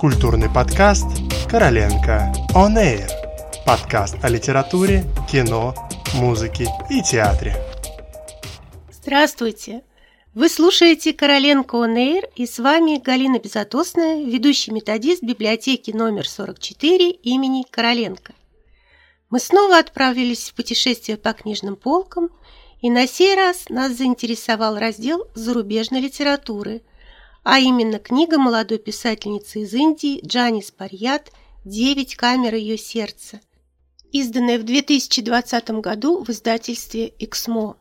Культурный подкаст «Короленко On Air». Подкаст о литературе, кино, музыке и театре. Здравствуйте! Вы слушаете «Короленко On Air» и с вами Галина Безотосная, ведущий методист библиотеки номер 44 имени Короленко. Мы снова отправились в путешествие по книжным полкам, и на сей раз нас заинтересовал раздел зарубежной литературы – а именно книга молодой писательницы из Индии Джанис Парьят «Девять камер ее сердца», изданная в 2020 году в издательстве «Эксмо».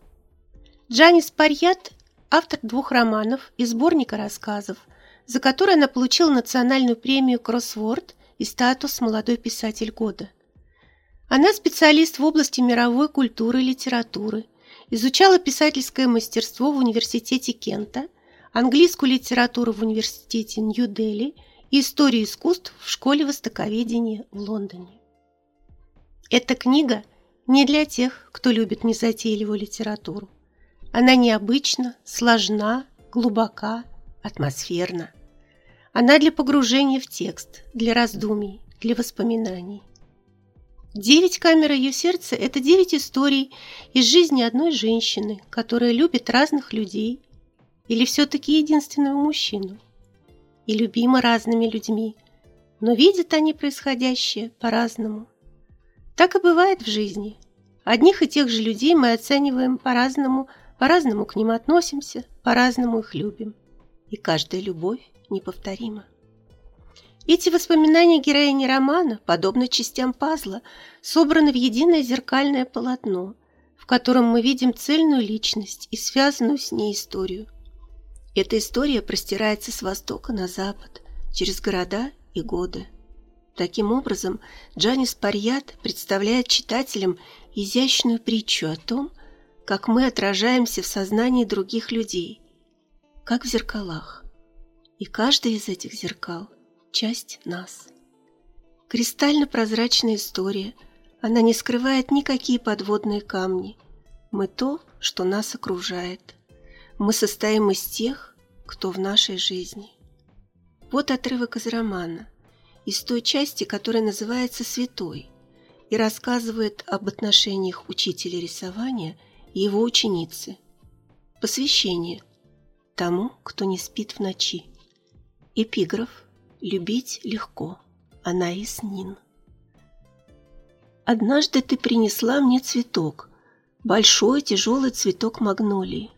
Джанис Парьят – автор двух романов и сборника рассказов, за которые она получила национальную премию «Кроссворд» и статус «Молодой писатель года». Она специалист в области мировой культуры и литературы, изучала писательское мастерство в университете Кента – английскую литературу в университете Нью-Дели и историю искусств в школе востоковедения в Лондоне. Эта книга не для тех, кто любит незатейливую литературу. Она необычна, сложна, глубока, атмосферна. Она для погружения в текст, для раздумий, для воспоминаний. Девять камер ее сердца – это девять историй из жизни одной женщины, которая любит разных людей, или все-таки единственного мужчину? И любимы разными людьми, но видят они происходящее по-разному. Так и бывает в жизни. Одних и тех же людей мы оцениваем по-разному, по-разному к ним относимся, по-разному их любим. И каждая любовь неповторима. Эти воспоминания героини романа, подобно частям пазла, собраны в единое зеркальное полотно, в котором мы видим цельную личность и связанную с ней историю – эта история простирается с востока на запад, через города и годы. Таким образом, Джанис Парьят представляет читателям изящную притчу о том, как мы отражаемся в сознании других людей, как в зеркалах. И каждый из этих зеркал – часть нас. Кристально-прозрачная история, она не скрывает никакие подводные камни. Мы то, что нас окружает – мы состоим из тех, кто в нашей жизни. Вот отрывок из романа, из той части, которая называется «Святой», и рассказывает об отношениях учителя рисования и его ученицы. Посвящение тому, кто не спит в ночи. Эпиграф «Любить легко». Анаис Нин. Однажды ты принесла мне цветок, большой тяжелый цветок магнолии.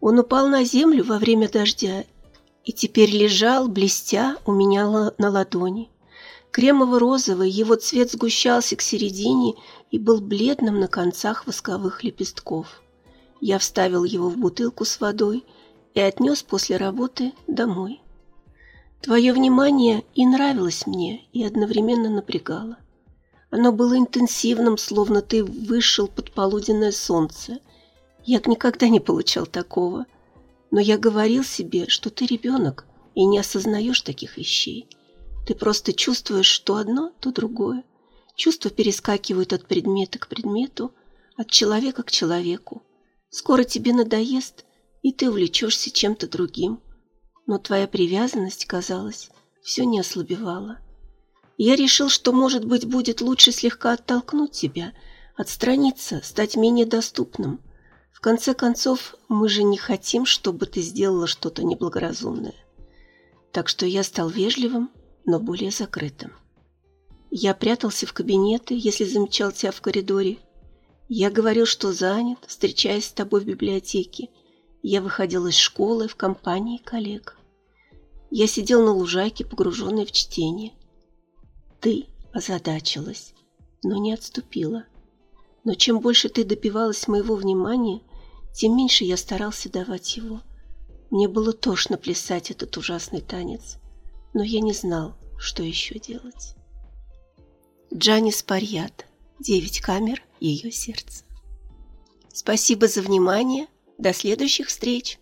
Он упал на землю во время дождя и теперь лежал, блестя, у меня на ладони. Кремово-розовый, его цвет сгущался к середине и был бледным на концах восковых лепестков. Я вставил его в бутылку с водой и отнес после работы домой. Твое внимание и нравилось мне, и одновременно напрягало. Оно было интенсивным, словно ты вышел под полуденное солнце, я никогда не получал такого. Но я говорил себе, что ты ребенок и не осознаешь таких вещей. Ты просто чувствуешь что одно, то другое. Чувства перескакивают от предмета к предмету, от человека к человеку. Скоро тебе надоест, и ты увлечешься чем-то другим. Но твоя привязанность, казалось, все не ослабевала. Я решил, что, может быть, будет лучше слегка оттолкнуть тебя, отстраниться, стать менее доступным – конце концов, мы же не хотим, чтобы ты сделала что-то неблагоразумное. Так что я стал вежливым, но более закрытым. Я прятался в кабинеты, если замечал тебя в коридоре. Я говорил, что занят, встречаясь с тобой в библиотеке. Я выходил из школы в компании коллег. Я сидел на лужайке, погруженный в чтение. Ты озадачилась, но не отступила. Но чем больше ты добивалась моего внимания, тем меньше я старался давать его. Мне было тошно плясать этот ужасный танец, но я не знал, что еще делать. Джанис Парьят. Девять камер ее сердца. Спасибо за внимание. До следующих встреч.